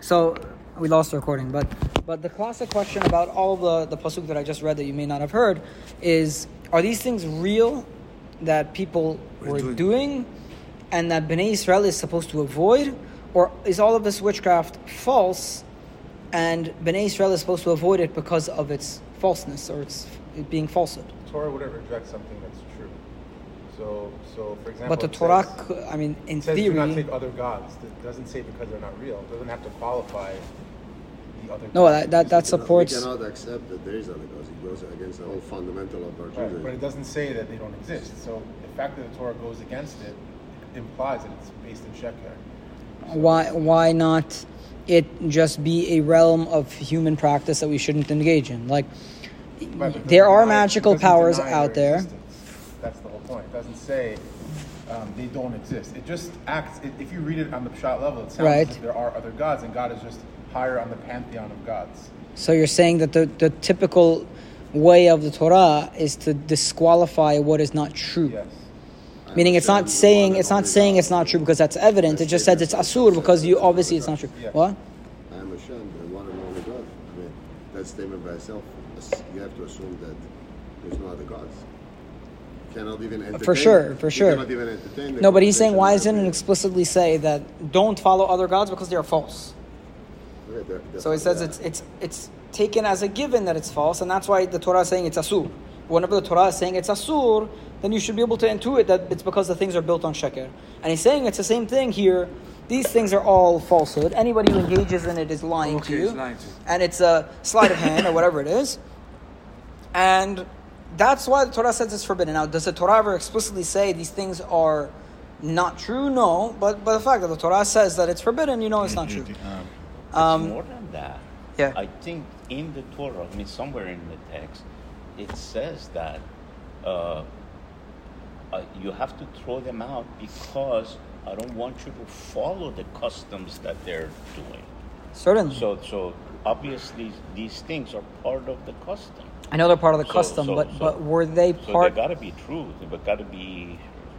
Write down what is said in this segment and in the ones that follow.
So we lost the recording, but but the classic question about all the the pasuk that I just read that you may not have heard is: Are these things real that people were doing. doing. and that Bnei Israel is supposed to avoid, or is all of this witchcraft false, and Bnei Israel is supposed to avoid it because of its falseness or its it being falsehood? Torah wouldn't reject something that's true. So, so for example, But the Torah, says- I mean, in it says do not theory, take other gods. It doesn't say because they're not real. It doesn't have to qualify the other. no, gods. that that, that supports. We cannot accept that there is other gods. It goes against the whole fundamental of our Right, but it doesn't say that they don't exist. So the fact that the Torah goes against it implies that it's based in Sheker. why why not it just be a realm of human practice that we shouldn't engage in like Right, there are magical powers out there existence. That's the whole point. It doesn't say um, they don't exist. It just acts. It, if you read it on the shot level, it sounds Right. as if there are other gods, and God is just higher on the pantheon of gods. so you're saying that the, the typical way of the torah is to disqualify what is not true Yes. meaning it's not saying it's not saying it's not true because that's evident it just says it's asur because you obviously it's not true Yeah. what I am Hashem, the one and only God. I mean, that statement by itself, you have to assume that there's no other gods. You cannot even entertain. sure, for you sure. cannot even entertain the no but he's saying why doesn't it explicitly say that don't follow other gods because they are false Okay, they're- they're- So it says yeah. it's it's it's taken as a given that it's false, and that's why the Torah is saying it's asur. Whenever the Torah is saying it's asur, then you should be able to intuit that it's because the things are built on sheker. And he's saying it's the same thing here. These things are all falsehood. Anybody who engages in it is lying to you, it's lying to you. and it's a sleight of hand or whatever it is. And that's why the Torah says it's forbidden. Now, does the Torah ever explicitly say these things are not true? No, but but the fact that the Torah says that it's forbidden, you know it's not true. Um, it's Um, more than that. yeah. I think in the Torah, I mean, somewhere in the text, it says that uh, uh, you have to throw them out because I don't want you to follow the customs that they're doing. Certainly. So, so obviously, these things are part of the custom. I know they're part of the So- custom, so- but so- but were they part? So part? they got to be true. They got to be.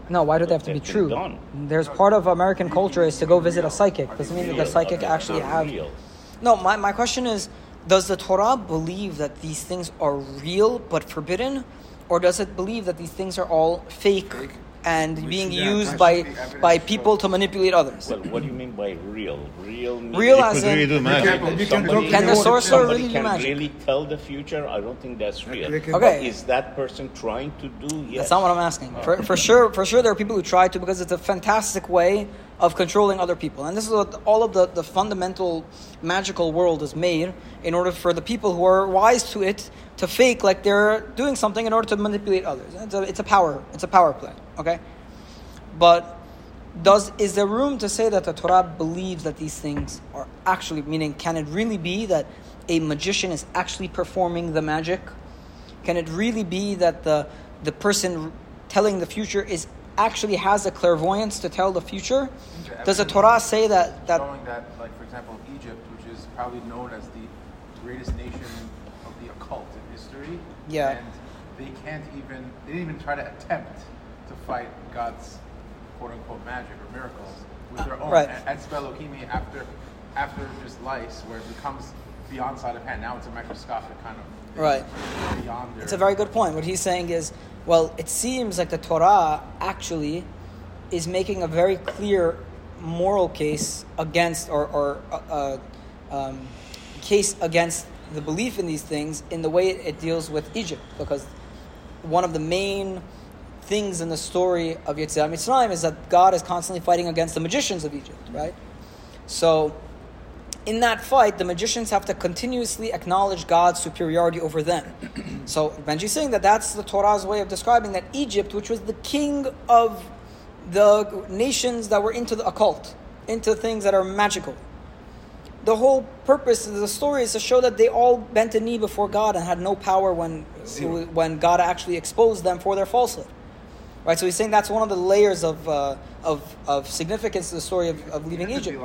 no, why do they have to be true? done. There's part of American culture is to go visit a psychic. Doesn't mean that the uh, psychic actually have. real. No, my, my question is, does the Torah believe that these things are real but forbidden, or does it believe that these things are all fake, and Which being yeah, used by should be evidence by people to manipulate others? Well, what do you mean by real? Real. means- Real as could really do magic. can- you can Somebody- Can the sorcerer really do magic? really tell the future? I don't think that's real. Okay. But is that person trying to do? Yes. That's not what I'm asking. For, for sure, for sure, there are people who try to because it's a fantastic way of controlling other people, and this is what all of the, the fundamental magical world is made in order for the people who are wise to it to fake like they're doing something in order to manipulate others. It's a, it's a power. It's a power play. Okay, but does is there room to say that the Torah believes that these things are actually meaning? Can it really be that a magician is actually performing the magic? Can it really be that the the person telling the future is actually has a clairvoyance to tell the future? Does the Torah say that that showing that, like for example, Egypt, which is probably known as the greatest nation of the occult in history, Yeah. and they can't even they didn't even try to attempt to fight God's quote unquote magic or miracles with uh, their own. Right. Etzba Elokim hi, after after just lice, where it becomes beyond sleight of hand, now it's a microscopic kind of Right. beyond their. It's a very good point. What he's saying is, well, it seems like the Torah actually is making a very clear moral case against, or, or uh, uh, um, case against the belief in these things in the way it deals with Egypt, because one of the main things in the story of Yetziat Mitzrayim is that God is constantly fighting against the magicians of Egypt, right? So in that fight, the magicians have to continuously acknowledge God's superiority over them. so Benji's saying that that's the Torah's way of describing that Egypt, which was the king of the nations that were into the occult, into things that are magical. The whole purpose of the story is to show that they all bent a knee before God and had no power when, when God actually exposed them for their falsehood. Right, so he's saying that's one of the layers of, uh, of, of significance to the story of, of leaving Egypt.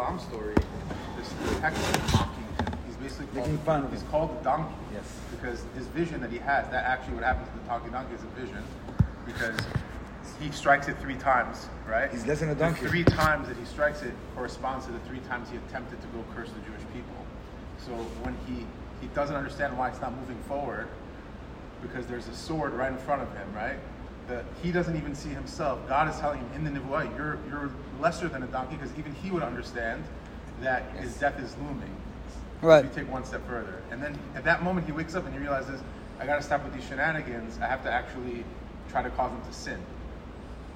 The Bilam story, this the text is mocking him. He's basically Making fun of he's him. called the donkey. Yes. Because his vision that he has, that actually what happens to the talking donkey is a vision. Because he strikes it three times, right? He's less than a donkey. The donkey. three times that he strikes it corresponds to the three times he attempted to go curse the Jewish people. So when he he doesn't understand why it's not moving forward, because there's a sword right in front of him, right? That he doesn't even see himself. God is telling him in the Nivuah, you're you're lesser than a donkey, because even he would understand that his death is looming. Right. If you take one step further, and then at that moment he wakes up and he realizes, I got to stop with these shenanigans. I have to actually try to cause him to sin.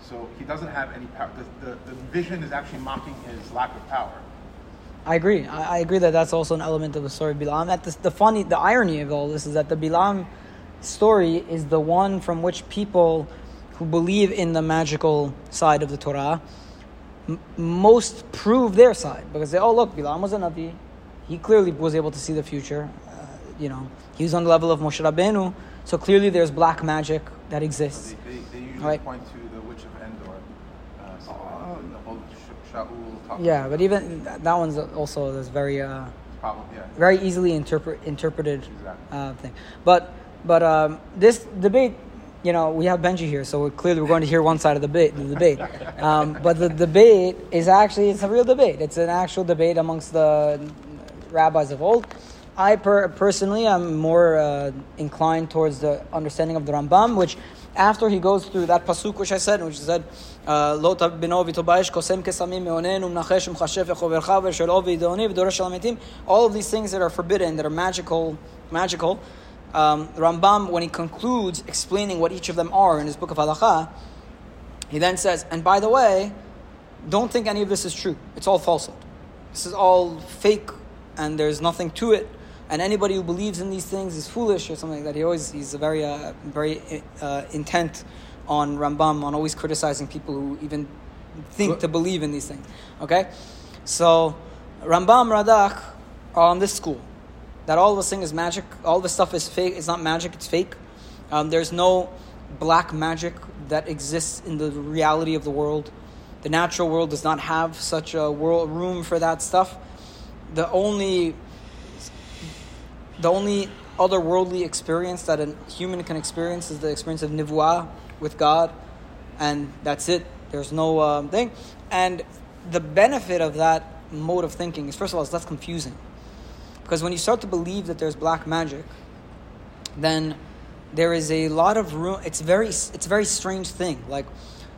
So he doesn't have any power. The, the, the vision is actually mocking his lack of power. I agree. I, I agree that that's also an element of the story of Bilam. That the, the funny, the irony of all this is that the Bilam story is the one from which people who believe in the magical side of the Torah m- most prove their side because they oh look Bilam was a navi, he clearly was able to see the future. Uh, you know, he was on the level of Moshe Rabbeinu, so clearly there's black magic that exists. They, they, they usually Right. point to the witch of Endor. Uh, so uh, the whole Sh- Shaul talking Yeah, but even that that one's also this very. Uh, problem, yeah. very easily interpret, interpreted Exactly. uh, thing. But but um, this debate, you know, we have Benji here, so we're clearly we're going to hear one side of the debate. The debate, um, but the debate is actually it's a real debate. It's an actual debate amongst the rabbis of old. I per- personally am more uh, inclined towards the understanding of the Rambam, which after he goes through that pasuk which I said, which said, uh, "Lo tabino v'tobayish kosem kesamim meonen all of these things that are forbidden, that are magical, magical. Um, Rambam, when he concludes explaining what each of them are in his book of Halacha, he then says, "And by the way, don't think any of this is true. It's all falsehood. This is all fake, and there's nothing to it. And anybody who believes in these things is foolish or something like that. He always he's very uh, very uh, intent on Rambam on always criticizing people who even think to believe in these things. Okay, so Rambam Radak are on this school that all this thing is magic. All this stuff is fake. It's not magic. It's fake. Um, there's no black magic that exists in the reality of the world. The natural world does not have such a world room for that stuff. The only the only otherworldly experience that a human can experience is the experience of nivuah with God, and that's it. There's no um, thing. And the benefit of that mode of thinking is, first of all, it's less confusing. Because when you start to believe that there's black magic, then there is a lot of room. It's very, it's a very strange thing. Like,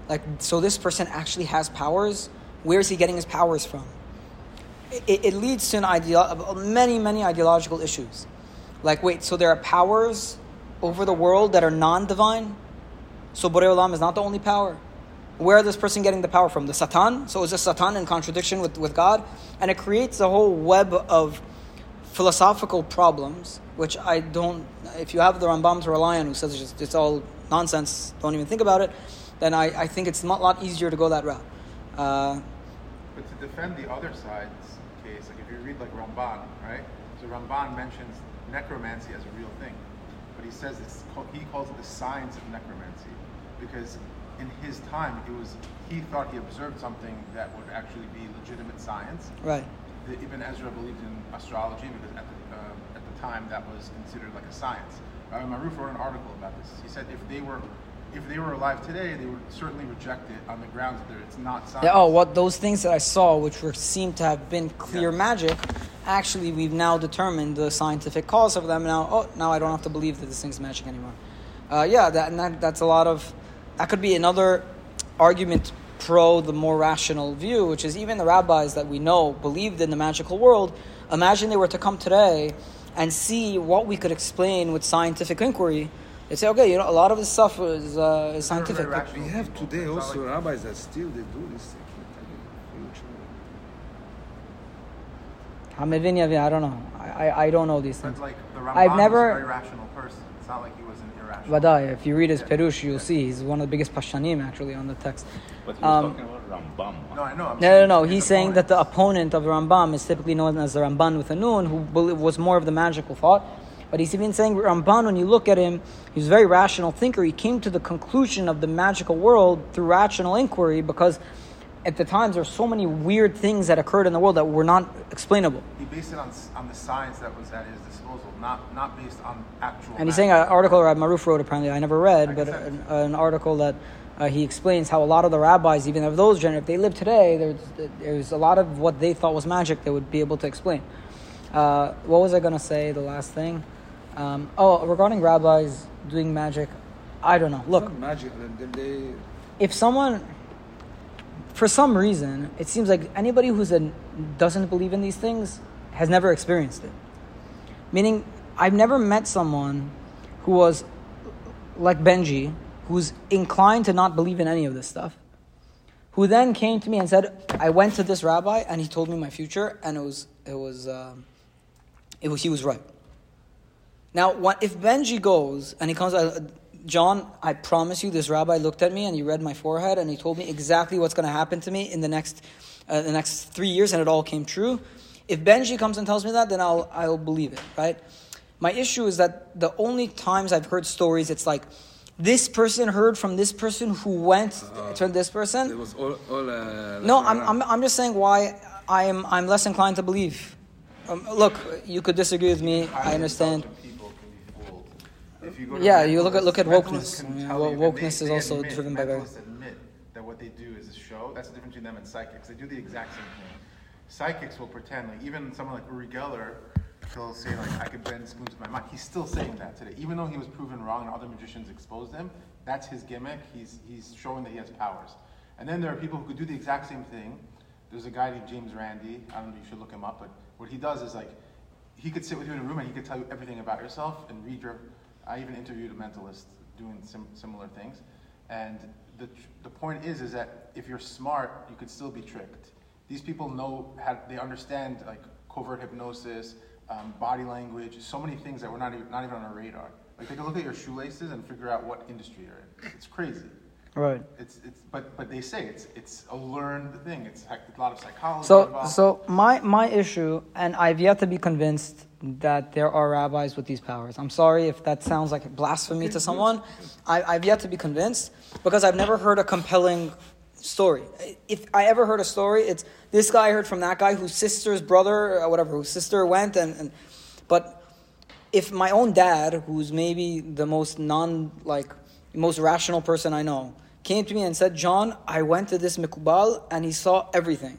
like so, this person actually has powers. Where is he getting his powers from? It, it leads to an many, many ideological issues. Like, wait, so there are powers over the world that are non-divine. So Borei Olam is not the only power. Where is this person getting the power from? The Satan? So is this Satan in contradiction with, with God? And it creates a whole web of philosophical problems, which I don't. If you have the Rambam to rely on, who says it's, just, it's all nonsense, don't even think about it, then I, I think it's a lot easier to go that route. Uh, But to defend the other side's case, like if you read like Ramban, right? So Ramban mentions necromancy as a real thing, but he says it's he calls it the science of necromancy because in his time it was he thought he observed something that would actually be legitimate science. right. The, Ibn Ezra believed in astrology because at the, uh, at the time that was considered like a science. Uh, Maruf wrote an article about this. He said if they were if they were alive today, they would certainly reject it on the grounds that it's not science. Yeah, oh, what those things that I saw, which were seem to have been clear Yeah. magic, actually we've now determined the scientific cause of them. Now, oh, now I don't have to believe that this thing's magic anymore. Uh, yeah, that, and that that's a lot of that could be another argument pro the more rational view, which is even the rabbis that we know believed in the magical world. Imagine they were to come today and see what we could explain with scientific inquiry. They say, okay, you know, a lot of this stuff is, uh, is scientific. rational We have today also rabbis that still they do this thing. Future. Hamevin Yavin, I don't know. I, I, I don't know these things. But like the Ramban I've never- was a very rational person. It's not like Vadai, if you read his Perush, you'll see he's one of the biggest Pashtanim actually on the text. But he was Um, talking about Rambam. No, I know. I'm No, no, no. his He's saying that the opponent of Rambam is typically known as the Ramban with a Nun, who was more of the magical thought. But he's even saying Ramban, when you look at him, he's a very rational thinker. He came to the conclusion of the magical world through rational inquiry because at the times there were so many weird things that occurred in the world that were not explainable. he based it on on the science that was at his disposal, not not based on actual. And he's math. saying an article Rab Maruf wrote apparently I never read, I but an, an article that uh, he explains how a lot of the rabbis, even of those generation, if they live today, there's, there's a lot of what they thought was magic they would be able to explain. Uh, what was I going to say, the last thing? Um, oh, regarding rabbis doing magic, I don't know. Look, magic. Then they, if someone for some reason it seems like anybody who doesn't believe in these things has never experienced it. Meaning i've never met someone who was like benji who's inclined to not believe in any of this stuff who then came to me and said i went to this rabbi and he told me my future and it was it was um, it was he was right. Now, what, if Benji goes and he comes, uh, John, I promise you, this rabbi looked at me and he read my forehead and he told me exactly what's going to happen to me in the next, uh, the next three years, and it all came true. If Benji comes and tells me that, then I'll, I'll believe it, right? My issue is that the only times I've heard stories, it's like this person heard from this person who went to this person. it was all, all uh, No, I'm. I'm, I'm just saying why I am, I'm less inclined to believe. Um, look, you could disagree with me. I understand. intelligent People can be fooled. If you go to Yeah, you look at- look at wokeness. can I mean, tell wo- you- and wokeness they- is they also admit, driven by mentalists admit that what they do is a show. That's the difference between them and psychics. They do the exact same thing. Psychics will pretend, like even someone like Uri Geller, he'll say like, "I could bend spoons with my mind." He's still saying that today, even though he was proven wrong and other magicians exposed him. That's his gimmick. He's he's showing that he has powers. And then there are people who could do the exact same thing. There's a guy named James Randi. I don't know. If you should look him up. But what he does is like, he could sit with you in a room and he could tell you everything about yourself and read your. I even interviewed a mentalist doing sim- similar things, and the tr- the point is is that if you're smart, you could still be tricked. These people know how they understand like covert hypnosis, um, body language, so many things that were not even, not even on our radar. Like they can look at your shoelaces and figure out what industry you're in. It's crazy. Right. It's, it's, but, but they say it's, it's a learned thing. It's a lot of psychology. So, involved. so my, my issue, and I've yet to be convinced that there are rabbis with these powers. I'm sorry if that sounds like blasphemy to someone. I, I've yet to be convinced because I've never heard a compelling story. If I ever heard a story, it's this guy heard from that guy whose sister's brother, or whatever, whose sister went, and, and but if my own dad, who's maybe the most non like most rational person I know, came to me and said, "John, I went to this mikubal and he saw everything,"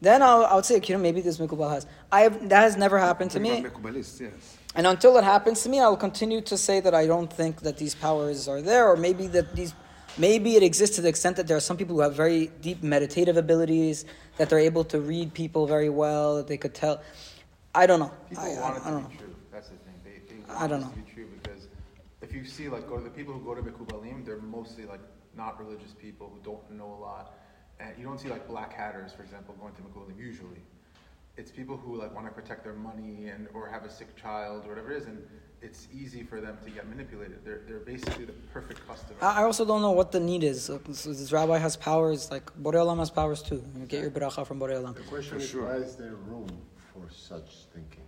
then I'll, I would say, you know, maybe this mikubal has. I have, that has never happened to me, yes. and until it happens to me, I will continue to say that I don't think that these powers are there, or maybe that these. Maybe it exists to the extent that there are some people who have very deep meditative abilities, that they're able to read people very well, that they could tell. I don't know. People I, I, want it I don't to know. be true. That's the thing. They, they I don't it know. to be true because if you see like go to the people who go to Mekubalim, they're mostly like not religious people who don't know a lot, you don't see like black hatters, for example, going to Mekubalim usually. It's people who like want to protect their money and or have a sick child or whatever it is, and it's easy for them to get manipulated. They're they're basically the perfect customer. I I also don't know what the need is. So this rabbi has powers, like Borei Olam has powers too. You get your bracha from Borei Olam. The question is, why is there room for such thinking?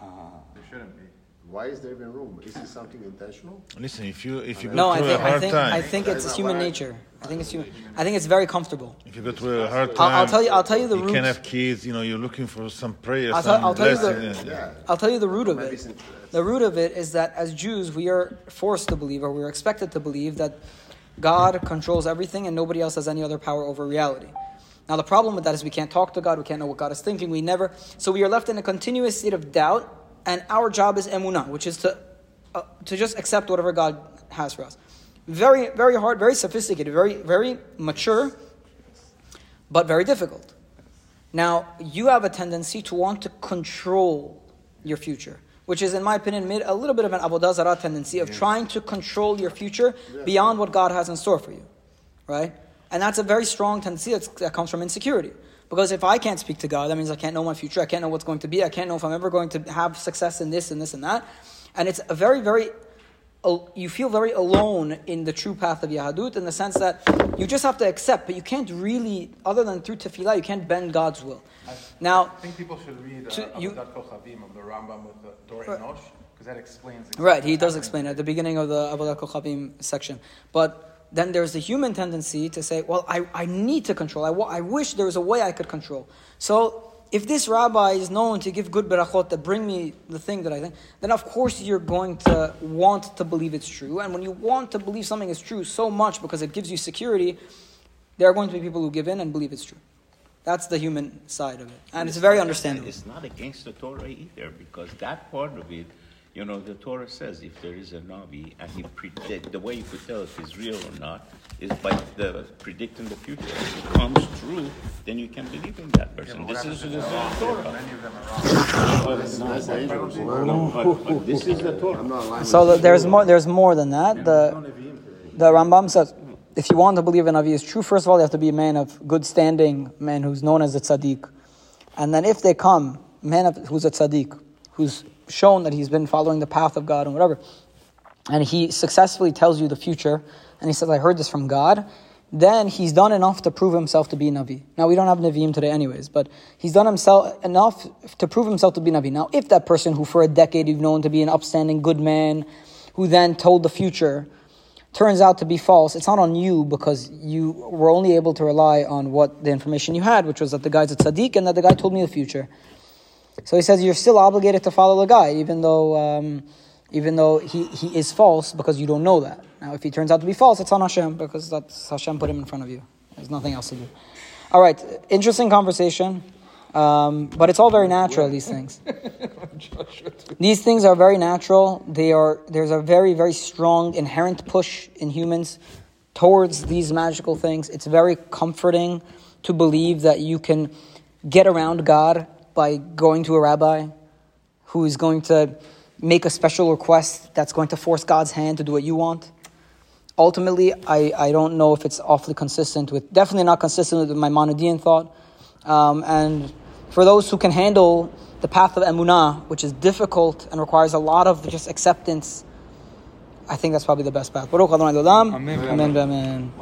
Uh-huh. there shouldn't be. Why is there even room? Is it something intentional? Listen, if you if you go No, I through think a I hard think time, I think it's That's human nature. I think it's human. I think it's very comfortable. if you go through a hard I'll- time, I'll tell you- I'll tell you the You roots. can have kids. You know, you're looking for some prayer, I'll some tell- I'll tell you the- Yeah. I'll tell you the root of it. The root of it is that as Jews, we are forced to believe, or we are expected to believe, that God controls everything and nobody else has any other power over reality. Now, the problem with that is we can't talk to God, we can't know what God is thinking, we never. So we are left in a continuous state of doubt, and our job is emunah, which is to, uh, to just accept whatever God has for us. Very, very hard, very sophisticated, very, very mature, but very difficult. Now, you have a tendency to want to control your future, which is, in my opinion, made a little bit of an avodah zarah tendency of trying to control your future beyond what God has in store for you, right? And that's a very strong tendency that's, that comes from insecurity. Because if I can't speak to God, that means I can't know my future. I can't know what's going to be. I can't know if I'm ever going to have success in this and this and that. And it's a very, very, you feel very alone in the true path of Yahadut in the sense that you just have to accept, but you can't really, other than through tefillah, you can't bend God's will. Now, I think people should read uh, To- you- Avodat Kochavim of the Rambam with the Dor. Enosh because that explains. right, he does explain at the beginning of the Avodah Kochavim section. But then there's the human tendency to say, well, I, I need to control. I, I wish there was a way I could control. So if this rabbi is known to give good berachot that bring me the thing that I think, then of course you're going to want to believe it's true. And when you want to believe something is true so much because it gives you security, there are going to be people who give in and believe it's true. That's the human side of it. And it's very understandable. It's not against the Torah either, because that part of it, you know, the Torah says if there is a Navi and he predict, the way you could tell if he's real or not is by the predicting the future. If it comes true, then you can believe in that person. This is, this is the Torah. Many of them are wrong. That's, that's dangerous. But, but this is the Torah. I'm not lying. So the- there's more. There's more than that. The the Rambam says, if you want to believe a Navi is true, first of all, you have to be a man of good standing, man who's known as a tzaddik. And then if they come, a man of, who's a tzaddik, who's shown that he's been following the path of God and whatever, and he successfully tells you the future, and he says, I heard this from God, then he's done enough to prove himself to be Navi. Now, we don't have Naviim today anyways, but he's done himself enough to prove himself to be Navi. Now, if that person who for a decade you've known to be an upstanding good man, who then told the future, turns out to be false, it's not on you because you were only able to rely on what the information you had, which was that the guy's a tzaddik and that the guy told me the future. So he says you're still obligated to follow the guy, even though um, even though he, he is false because you don't know that. Now, if he turns out to be false, it's on Hashem because that's Hashem put him in front of you. There's nothing else to do. All right, interesting conversation, um, but it's all very natural. These things. These things are very natural. They are there's a very very strong inherent push in humans towards these magical things. It's very comforting to believe that you can get around God by going to a rabbi who is going to make a special request that's going to force God's hand to do what you want. Ultimately, I, I don't know if it's awfully consistent with, definitely not consistent with my Maimonidean thought. Um, and for those who can handle the path of emunah, which is difficult and requires a lot of just acceptance, I think that's probably the best path. Olam. Amen. Amen. Amen.